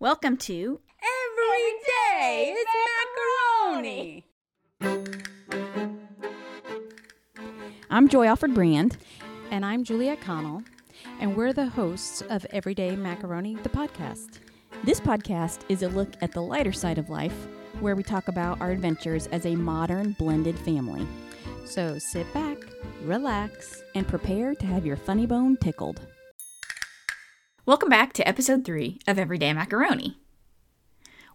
Welcome to Every day is macaroni. I'm Joy Alford Brand. And I'm Juliet Connell, and we're the hosts of Everyday Macaroni, the podcast. This podcast is a look at the lighter side of life, where we talk about our adventures as a modern blended family. So sit back, relax, and prepare to have your funny bone tickled. Welcome back to episode three of Everyday Macaroni.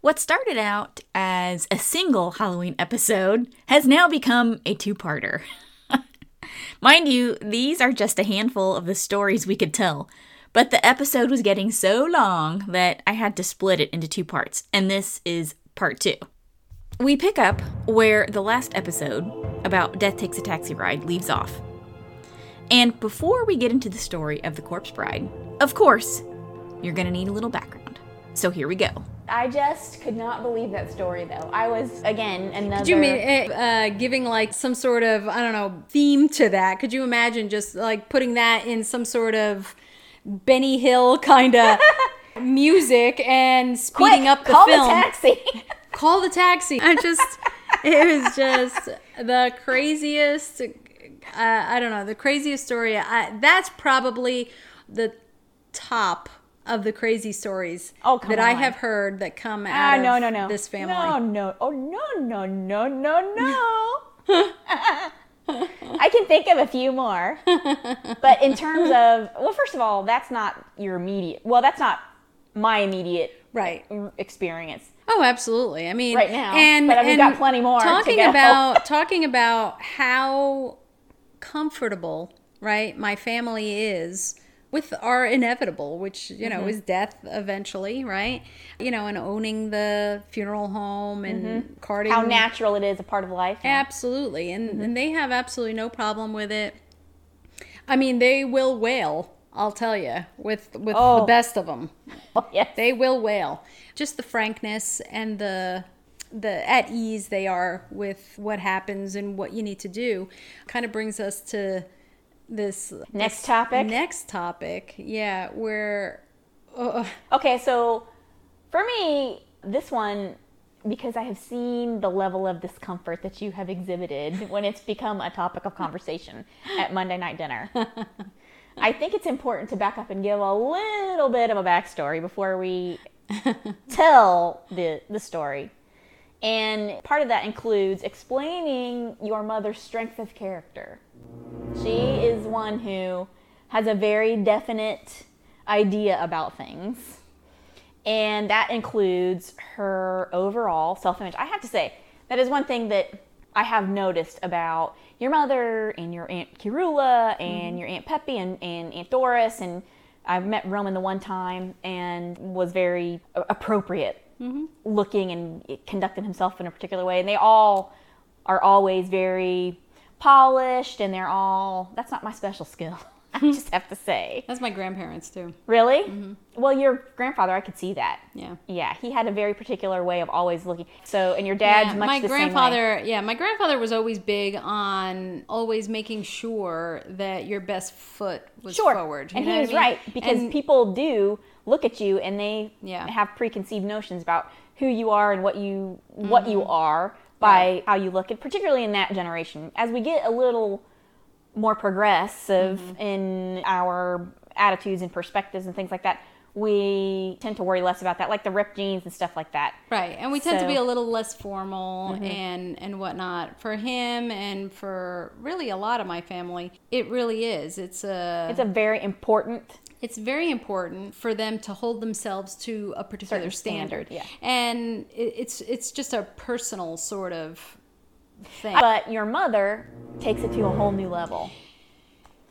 What started out as a single Halloween episode has now become a two parter. Mind you, these are just a handful of the stories we could tell, but the episode was getting so long that I had to split it into two parts, and this is part two. We pick up where the last episode about Death Takes a Taxi Ride leaves off. And before we get into the story of the Corpse Bride, of course, you're gonna need a little background. So here we go. I just could not believe that story, though. I was again another. Could you mean uh, giving like some sort of I don't know theme to that? Could you imagine just like putting that in some sort of Benny Hill kind of music and speeding Quick, up the call film? Call the taxi. Call the taxi. I just it was just the craziest. Uh, I don't know the craziest story. I, that's probably the top of the crazy stories Oh, that I have heard that come Ah, out of no, no, no. this family. No, no. Oh, no, no, no, no, no. I can think of a few more. But in terms of, well, first of all, that's not your immediate, well, that's not my immediate Right. experience. Oh, absolutely. I mean, Right now, and but we've and got plenty more to Talking about talking about how comfortable, right, my family is with our inevitable, which you know Mm-hmm. is death eventually, right? You know, and owning the funeral home and Mm-hmm. How natural it is a part of life. Absolutely, and Mm-hmm. and they have absolutely no problem with it. I mean, they will wail. I'll tell you, with with the Oh. best of them. Oh, yes. They will wail. Just the frankness and the the at ease they are with what happens and what you need to do kind of brings us to this Next this topic? Next topic. Yeah, where uh, Okay, so for me, this one, because I have seen the level of discomfort that you have exhibited when it's become a topic of conversation at Monday night dinner, I think it's important to back up and give a little bit of a backstory before we tell the, the story. And part of that includes explaining your mother's strength of character. She is one who has a very definite idea about things. And that includes her overall self image. I have to say, that is one thing that I have noticed about your mother and your Aunt Kirula and mm-hmm. your Aunt Peppy and, and Aunt Doris. And I've met Roman the one time and was very a- appropriate looking and conducting himself in a particular way. And they all are always very polished and they're all, that's not my special skill. I just have to say. that's my grandparents too. Really? Mm-hmm. Well, your grandfather, I could see that. Yeah. Yeah, he had a very particular way of always looking. So, and your dad's Yeah, much my the grandfather yeah my grandfather was always big on always making sure that your best foot was. Sure. forward and he was I mean? right because And- people do look at you and they Yeah. have preconceived notions about who you are and what you what you mm-hmm. are by how you look, and particularly in that generation. As we get a little more progressive mm-hmm. in our attitudes and perspectives and things like that, we tend to worry less about that, like the ripped jeans and stuff like that. Right, and we tend to be a little less formal mm-hmm. and and whatnot. For him and for really a lot of my family, it really is. It's a It's a very important it's very important for them to hold themselves to a particular standard. standard, yeah. and it, it's it's just a personal sort of thing. But your mother takes it to a whole new level.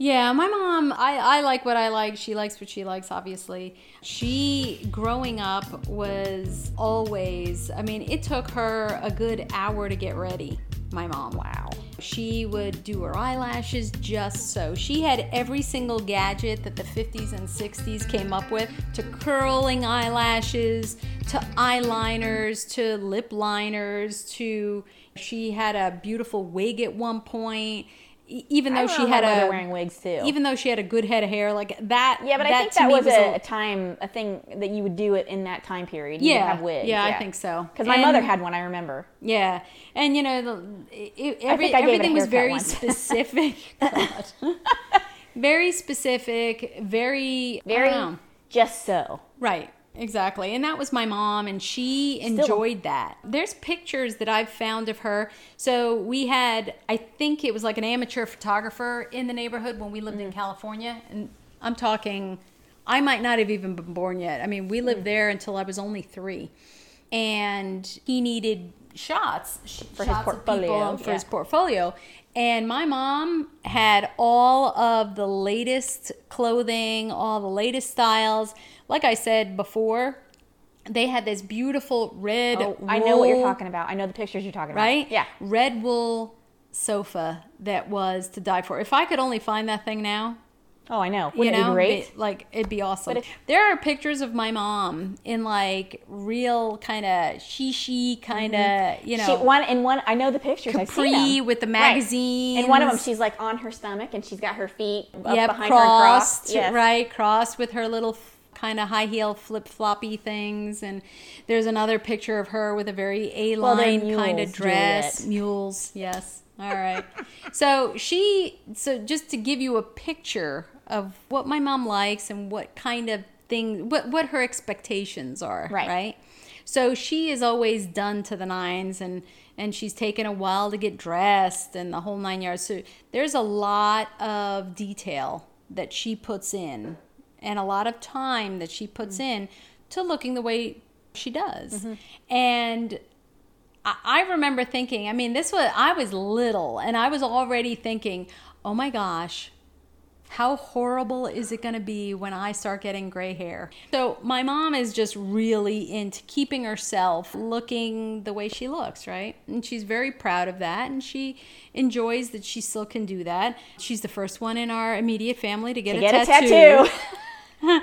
Yeah, my mom, I, I like what I like. She likes what she likes, obviously. She, growing up, was always, I mean, it took her a good hour to get ready, my mom. Wow. She would do her eyelashes just so. She had every single gadget that the 50s and 60s came up with to curling eyelashes, to eyeliners, to lip liners, to she had a beautiful wig at one point. even I though she had a wearing wigs too. even though she had a good head of hair, like that. yeah, but I think that me was, a, a- time, a thing that you would do it in that time period. You yeah, have wigs. yeah, I think so. Because my mother had one, I remember. Yeah, and you know, the, it, every, I a everything was very specific. Very specific, very Very just so. right. Exactly. And that was my mom, and she enjoyed that. There's pictures that I've found of her. So we had, I think it was like an amateur photographer in the neighborhood when we lived Mm. in California. And I'm talking, I might not have even been born yet. I mean, we Mm. lived there until I was only three. And he needed shots For his shots people portfolio, for yeah. his portfolio. And my mom had all of the latest clothing, all the latest styles. Like I said before, they had this beautiful red. Oh, I know what you're talking about. I know the pictures you're talking about. Right? Yeah. Red wool sofa that was to die for. If I could only find that thing now, Oh, I know. you Wouldn't know, it be great? it- like it'd be awesome. But if- there are pictures of my mom in like real kind of shishi kind of, you know, Mm-hmm. she one in one. I know the pictures. Capri with the Right. magazines. In one of them, she's like on her stomach and she's got her feet up yep, behind her and crossed. crossed, Yes. right, crossed with her little kind of high heel flip floppy things. And there's another picture of her with a very A line kind of dress. Mules, yes. All right. so she, so just to give you a picture of what my mom likes and what kind of thing, what what her expectations are, Right. right? So she is always done to the nines and and she's taken a while to get dressed and the whole nine yards. So there's a lot of detail that she puts in and a lot of time that she puts mm-hmm. in to looking the way she does. Mm-hmm. And I, I remember thinking, I mean, this was I was little and I was already thinking, oh my gosh, how horrible is it going to be when I start getting gray hair? So, my mom is just really into keeping herself looking the way she looks, right? And she's very proud of that and she enjoys that she still can do that. She's the first one in our immediate family to get, To a, get a tattoo, tattoo.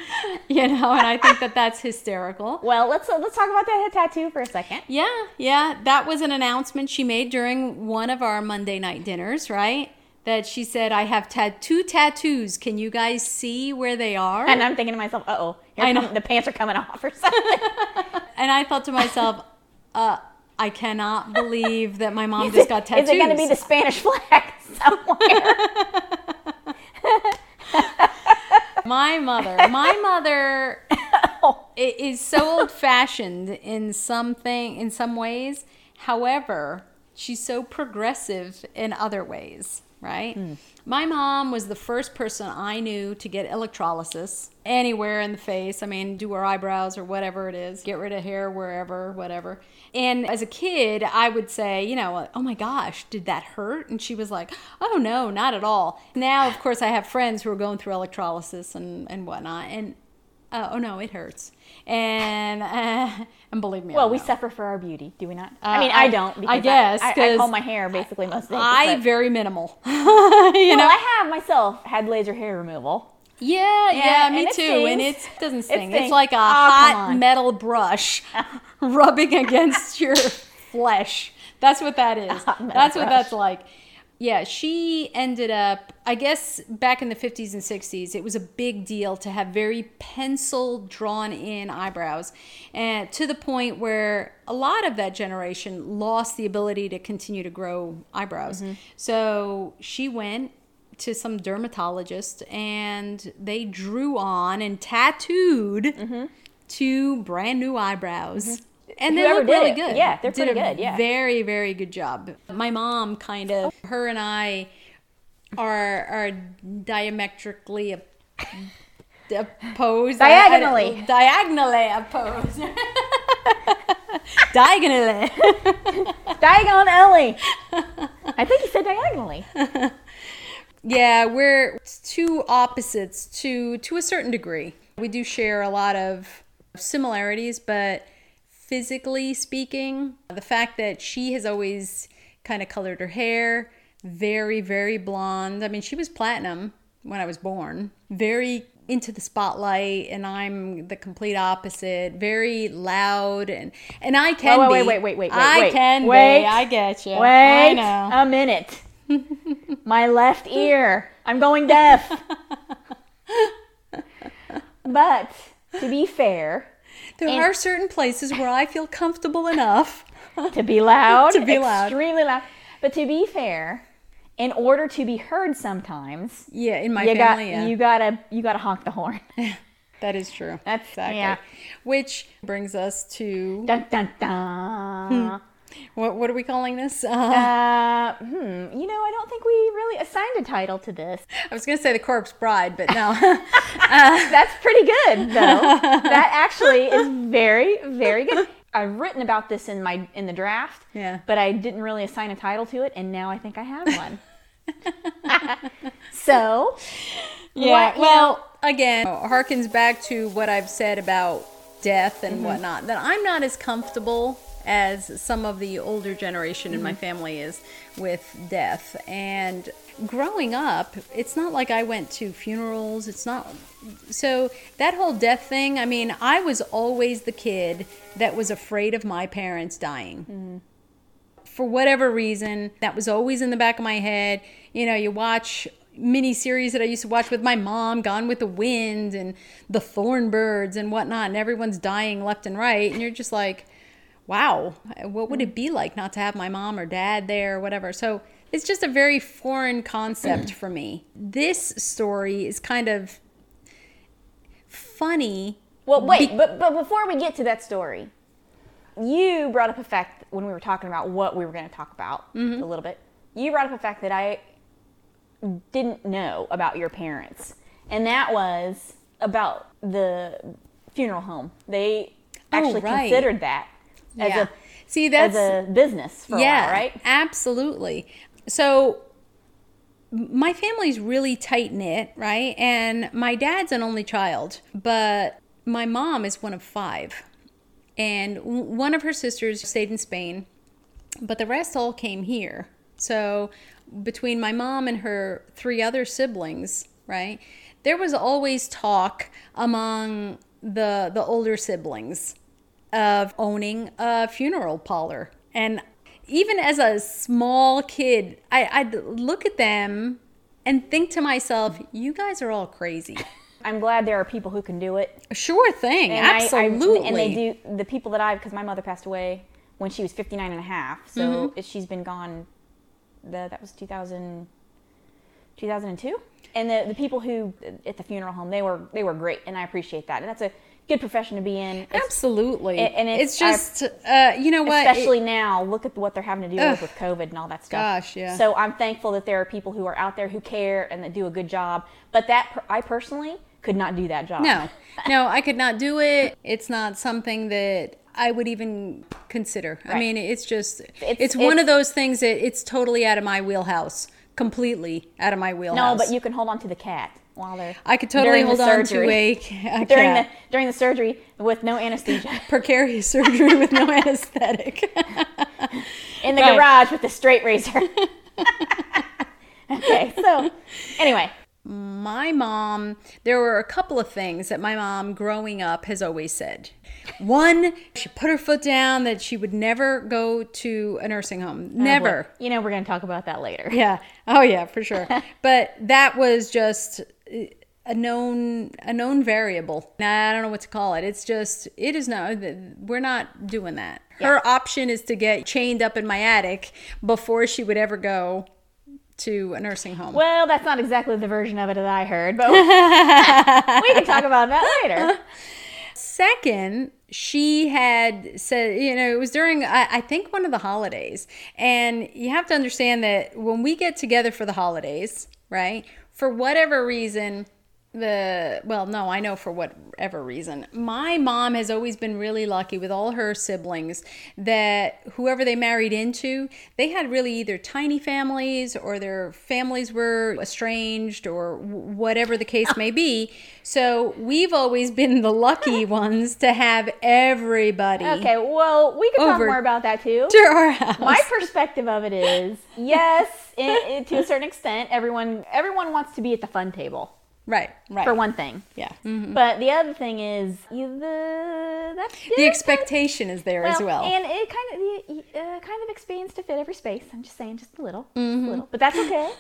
you know, and I think that that's hysterical. Well, let's uh, let's talk about that tattoo for a second. Yeah, yeah. That was an announcement she made during one of our Monday night dinners, right? That she said, I have tat- two tattoos. Can you guys see where they are? And I'm thinking to myself, uh oh, I know. the pants are coming off or something. And I thought to myself, uh, I cannot believe that my mom just got tattoos. Is it going to be the Spanish flag somewhere? my mother, my mother is so old fashioned in something, in some ways. However, she's so progressive in other ways, right? Hmm. My mom was the first person I knew to get electrolysis anywhere in the face. I mean, do her eyebrows or whatever it is, get rid of hair wherever, whatever. And as a kid, I would say, you know, oh my gosh, did that hurt? And she was like, oh no, not at all. Now, of course, I have friends who are going through electrolysis and, and whatnot. And uh, oh no, it hurts. And uh, and believe me, I well, we suffer for our beauty, do we not? Uh, I mean, I- I, don't. I guess, I, I, 'cause comb my hair basically most days. I but- very minimal. you well, know, I have myself had laser hair removal. yeah, yeah, me and it too. and it doesn't It sting. it's like a Oh, hot metal brush rubbing against your flesh. That's what that is. That's what brush. that's like. Yeah, she ended up, I guess back in the 50s and 60s, it was a big deal to have very pencil drawn in eyebrows. And to the point where a lot of that generation lost the ability to continue to grow eyebrows. Mm-hmm. So she went to some dermatologist and they drew on and tattooed two brand new eyebrows. And they. Look really it. good. Yeah, they're Did pretty good, yeah. Very, very good job. My mom kind of, oh. her and I are are diametrically opposed. Diagonally. diagonally opposed. diagonally. Diagon Ellie. I think you said diagonally. Yeah, we're two opposites to to a certain degree. We do share a lot of similarities, but physically speaking, the fact that she has always kind of colored her hair very very blonde. I mean, she was platinum when I was born. Very into the spotlight and I'm the complete opposite. Very loud and and I can Wait, be. wait, wait, wait, wait, I wait. can Wait. be. I get you. Wait a minute. My left ear. I'm going deaf. but to be fair, There And- are certain places where I feel comfortable enough. to be loud, To be loud. extremely loud. But to be fair, in order to be heard, sometimes Yeah, in my you got family, yeah. you gotta you gotta honk the horn. that is true. That's- exactly. yeah. Which brings us to dun dun dun. Hmm. What? What are we calling this? Uh, Uh, hmm. You know, I don't think we really assigned a title to this. I was going to say the corpse bride, but no. That's pretty good, though. that actually is very, very good. I've written about this in my in the draft, Yeah. but I didn't really assign a title to it, and now I think I have one. so, Yeah, what- well, again, harkens back to what I've said about death and Mm-hmm. whatnot. That I'm not as comfortable as some of the older generation in my Mm-hmm. family is with death. And growing up, it's not like I went to funerals. It's not. So that whole death thing, I mean, I was always the kid that was afraid of my parents dying for whatever reason, that was always in the back of my head. You know, you watch mini series that I used to watch with my mom, Gone with the Wind and the Thorn Birds and whatnot, and everyone's dying left and right, and you're just like, wow, what would it be like not to have my mom or dad there or whatever? So it's just a very foreign concept for me. This story is kind of funny. well, wait, but but before we get to that story, you brought up a fact when we were talking about what we were going to talk about mm-hmm. a little bit. You brought up a fact that I didn't know about your parents, and that was about the funeral home. They oh, actually right. considered that as Yeah. a See, that's as a business for yeah, a while, right? Absolutely. So my family's really tight knit, right? And my dad's an only child, but my mom is one of five. And one of her sisters stayed in Spain, but the rest all came here. So between my mom and her three other siblings, right? There was always talk among the the older siblings of owning a funeral parlor. And even as a small kid, I, I'd look at them and think to myself, you guys are all crazy. I'm glad there are people who can do it. Sure thing. And I- I- Absolutely. and they do the people that I've because my mother passed away when she was 59 and a half. So Mm-hmm. she's been gone. The, that was 2000, 2002. And the, the people who at the funeral home they were they were great and I appreciate that and that's a good profession to be in. It's- Absolutely. And- it's, it's- just, uh, you know what? Especially now, look at what they're having to deal with Ugh. with COVID and all that stuff. Gosh, yeah. So I'm thankful that there are people who are out there who care and that do a good job. But that I personally could not do that job. no, no, I could not do it. It's not something that I would even consider. I mean, it's just, it's, It's- one it's- of those things that it's totally out of my wheelhouse. Completely out of my wheelhouse. No, but you can hold on to the cat while they're. I could totally hold on to surgery. a, a during cat. the during the surgery with no anesthesia precarious surgery with no anesthetic. in the Right. garage with the straight razor. okay, so anyway, my mom, there were a couple of things that my mom growing up has always said. One, she put her foot down that she would never go to a nursing home. Oh, never. you know we're going to talk about that later. Yeah. Oh yeah, for sure. but that was just a known a known variable. I don't know what to call it. It's just it is no we're not doing that. Her option is to get chained up in my attic before she would ever go to a nursing home. Well, that's not exactly the version of it that I heard, but we can talk about that later. Second, she had said, you know, it was during, I, I think, one of the holidays. And you have to understand that when we get together for the holidays, right, for whatever reason, the, well, no, I know for whatever reason, my mom has always been really lucky with all her siblings that whoever they married into, they had really either tiny families or their families were estranged or whatever the case may be. So we've always been the lucky ones to have everybody Okay, well, we can talk more about that too. to our house. My perspective of it is, yes, i i to a certain extent, everyone everyone wants to be at the fun table. Right. Right. for one thing. yeah. But the other thing is you, the that's The expectation is there as well. and it kind of uh, kind of expands to fit every space. I'm just saying, just a little, just a little. But that's okay.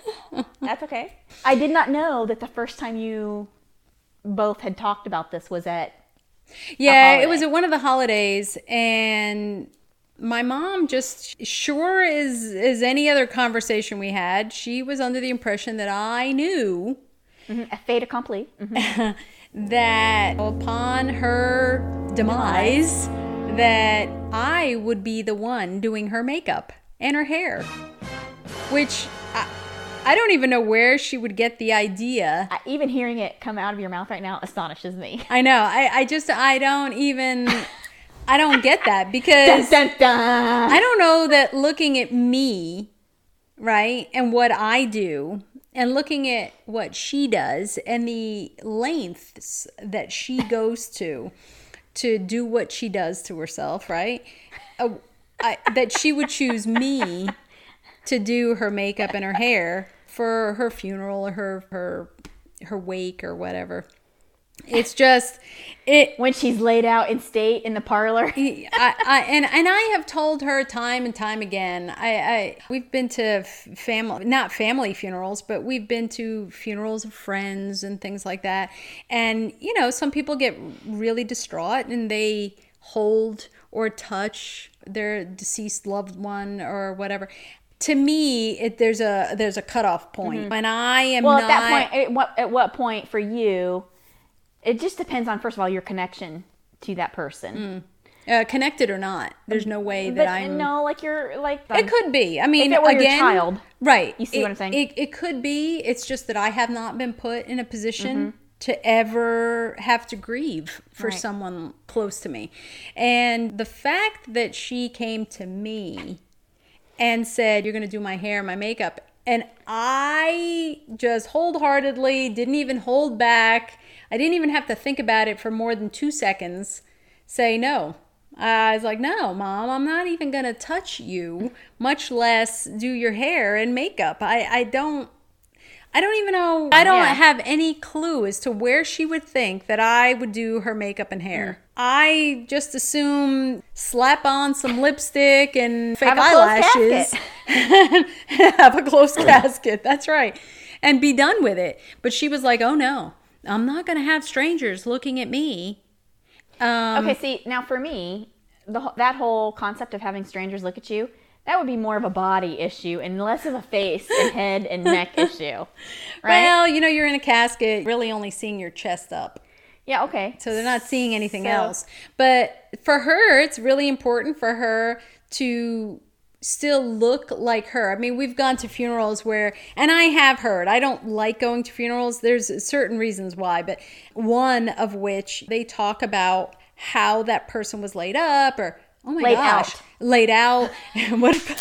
that's okay. I did not know that the first time you both had talked about this was at Yeah, it was at one of the holidays, and my mom just sure as as any other conversation we had, she was under the impression that I knew a fait accompli. Mhm. that upon her demise, that I would be the one doing her makeup and her hair, which I, I don't even know where she would get the idea. I, even hearing it come out of your mouth right now astonishes me. I know. I, I just I don't even I don't get that because Dun, dun. I don't know that looking at me, right, and what I do, and looking at what she does, and the lengths that she goes to to do what she does to herself, right, uh, I, that she would choose me to do her makeup and her hair for her funeral or her her her wake or whatever. It's just it when she's laid out in state in the parlor. I, I and and I have told her time and time again. I, I we've been to family, not family funerals, but we've been to funerals of friends and things like that. And you know, some people get really distraught and they hold or touch their deceased loved one or whatever. To me, it, there's a there's a cutoff point point, and I am Well, not. at that point, at what, at what point for you? It just depends on first of all your connection to that person. uh, connected or not. There's no way that I'm. no, like you're like It could be. I mean, it were your again, child, right? you see it, what I'm saying? It, it could be. It's just that I have not been put in a position Mm-hmm. to ever have to grieve for Right. someone close to me, and the fact that she came to me and said, "You're going to do my hair, my makeup," and I just wholeheartedly didn't even hold back. I didn't even have to think about it for more than two seconds. Say no. I was like, no, mom, I'm not even going to touch you, much less do your hair and makeup. I, I don't. I don't even know. I don't Yeah. have any clue as to where she would think that I would do her makeup and hair. Hmm. I just assume slap on some lipstick and fake Have eyelashes. have a closed casket. That's right. And be done with it. But she was like, oh no, I'm not going to have strangers looking at me. Um, Okay, see, now for me, the that whole concept of having strangers look at you, that would be more of a body issue and less of a face and head and neck issue. Right? Well, you know, you're in a casket, really only seeing your chest up. yeah, okay. So they're not seeing anything So- else. But for her, it's really important for her to still look like her. I mean, we've gone to funerals where, and I have heard, I don't like going to funerals. There's certain reasons why, but one of which they talk about how that person was laid up or, oh my Laid gosh, out. laid out. what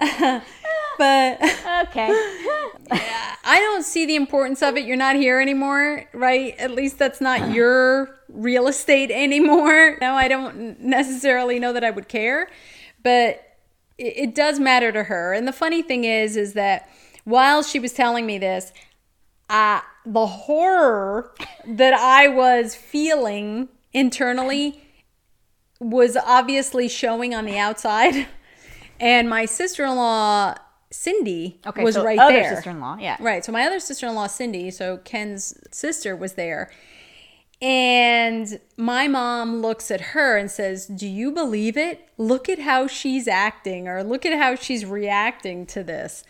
if- but Okay. I don't see the importance of it. You're not here anymore, right? At least that's not your real estate anymore. No, I don't necessarily know that I would care, but it, it does matter to her. And the funny thing is, is that while she was telling me this, the horror that I was feeling internally was obviously showing on the outside. And my sister in law, Cindy, Okay, was so right other there. sister-in-law, yeah. Right. So my other sister in law, Cindy, so Ken's sister, was there. And my mom looks at her and says, Do you believe it? Look at how she's acting, or look at how she's reacting to this.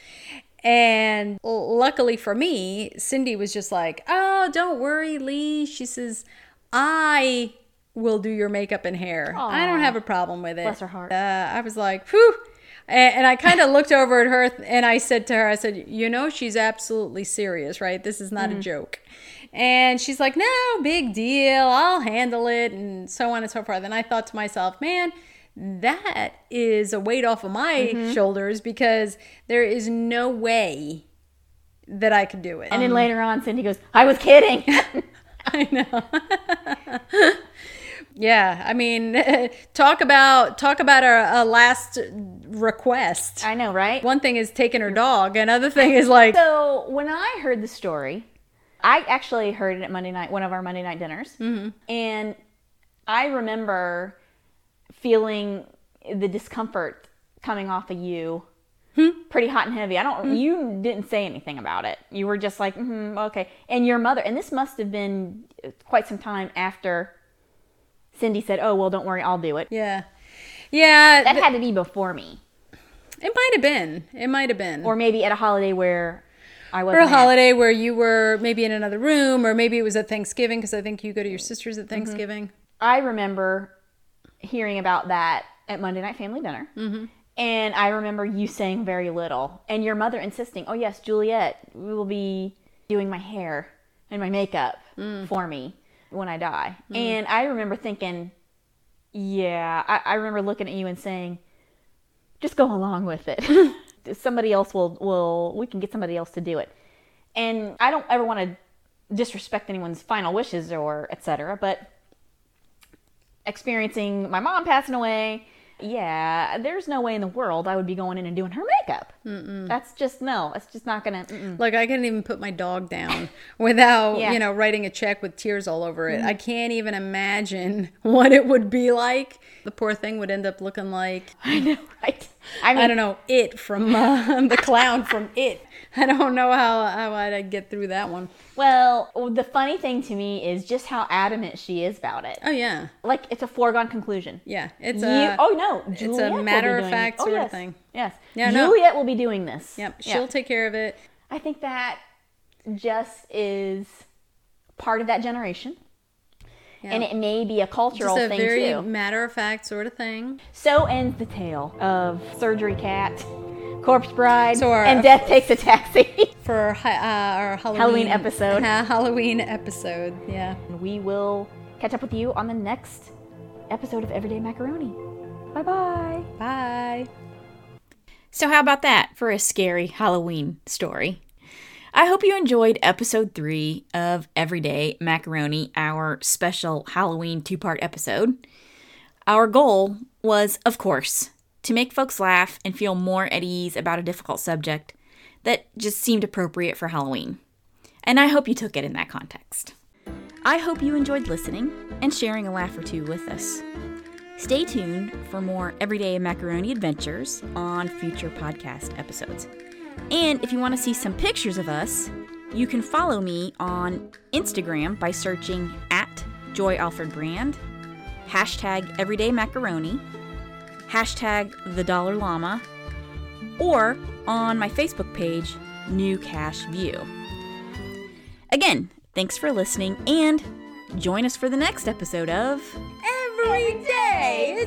And luckily for me, Cindy was just like, Oh, don't worry, Lee. She says, I will do your makeup and hair. I don't have a problem with it. Bless her heart. Uh, I was like, Whew. And, and I kind of looked over at her and I said to her, I said, You know, she's absolutely serious, right? This is not Mm-hmm. a joke. And she's like, No, big deal. I'll handle it. And so on and so forth. And I thought to myself, Man, that is a weight off of my Mm-hmm. shoulders because there is no way that I could do it. And then later on, Cindy goes, I was kidding. I know. yeah, I mean, talk about talk about a, a last request. I know, right? One thing is taking her dog. Another thing is like, So when I heard the story, I actually heard it at Monday night, one of our Monday night dinners, mm-hmm. and I remember feeling the discomfort coming off of you. Hmm? Pretty hot and heavy. I don't. Hmm. You didn't say anything about it. You were just like, mm okay. And your mother. And this must have been quite some time after Cindy said, "Oh well, don't worry, I'll do it." yeah, yeah. That th- had to be before me, it might have been. It might have been. or maybe at a holiday where I or wasn't. a at. holiday where you were maybe in another room, or maybe it was at Thanksgiving because I think you go to your sister's at Thanksgiving. I remember hearing about that at Monday Night Family Dinner. Mm-hmm. And I remember you saying very little, and your mother insisting, "Oh yes, Juliet, we will be doing my hair and my makeup for me when I die." Hmm. And I remember thinking, "Yeah," I, I remember looking at you and saying, "Just go along with it. somebody else will will we can get somebody else to do it." And I don't ever want to disrespect anyone's final wishes or etc. But experiencing my mom passing away, yeah, there's no way in the world I would be going in and doing her makeup. That's just no. That's just not gonna. Mm-mm. Like I couldn't even put my dog down without, Yeah. you know, writing a check with tears all over it. I mm-hmm. can't even imagine what it would be like. The poor thing would end up looking like I know, right? I mean, I don't know, it from uh, the clown from it. I don't know how how I'd get through that one. well, the funny thing to me is just how adamant she is about it. Oh yeah, Like it's a foregone conclusion. yeah. It's You- a oh no, Juliet will be matter of fact oh, sort of yes, thing. Yes, Yeah, no. Juliet will be doing this. yep. She'll take care of it. I think that just is part of that generation, Yeah. and it may be a cultural Just a thing very too. matter of fact sort of thing. So ends the tale of Surgery Cat, Corpse Bride, So our- and Death Takes a Taxi. For our, uh, our Halloween, Halloween episode. Ha- Halloween episode, yeah. and we will catch up with you on the next episode of Everyday Macaroni. Bye bye. Bye. So, how about that for a scary Halloween story? I hope you enjoyed episode three of Everyday Macaroni, our special Halloween two part episode. Our goal was, of course, to make folks laugh and feel more at ease about a difficult subject that just seemed appropriate for Halloween. And I hope you took it in that context. I hope you enjoyed listening and sharing a laugh or two with us. Stay tuned for more Everyday Macaroni adventures on future podcast episodes. And if you want to see some pictures of us, you can follow me on Instagram by searching at Joy Alford Brand, hashtag Everyday Macaroni, hashtag The Dollar Lama, or on my Facebook page, New Cash View. Again, thanks for listening and join us for the next episode of Every day is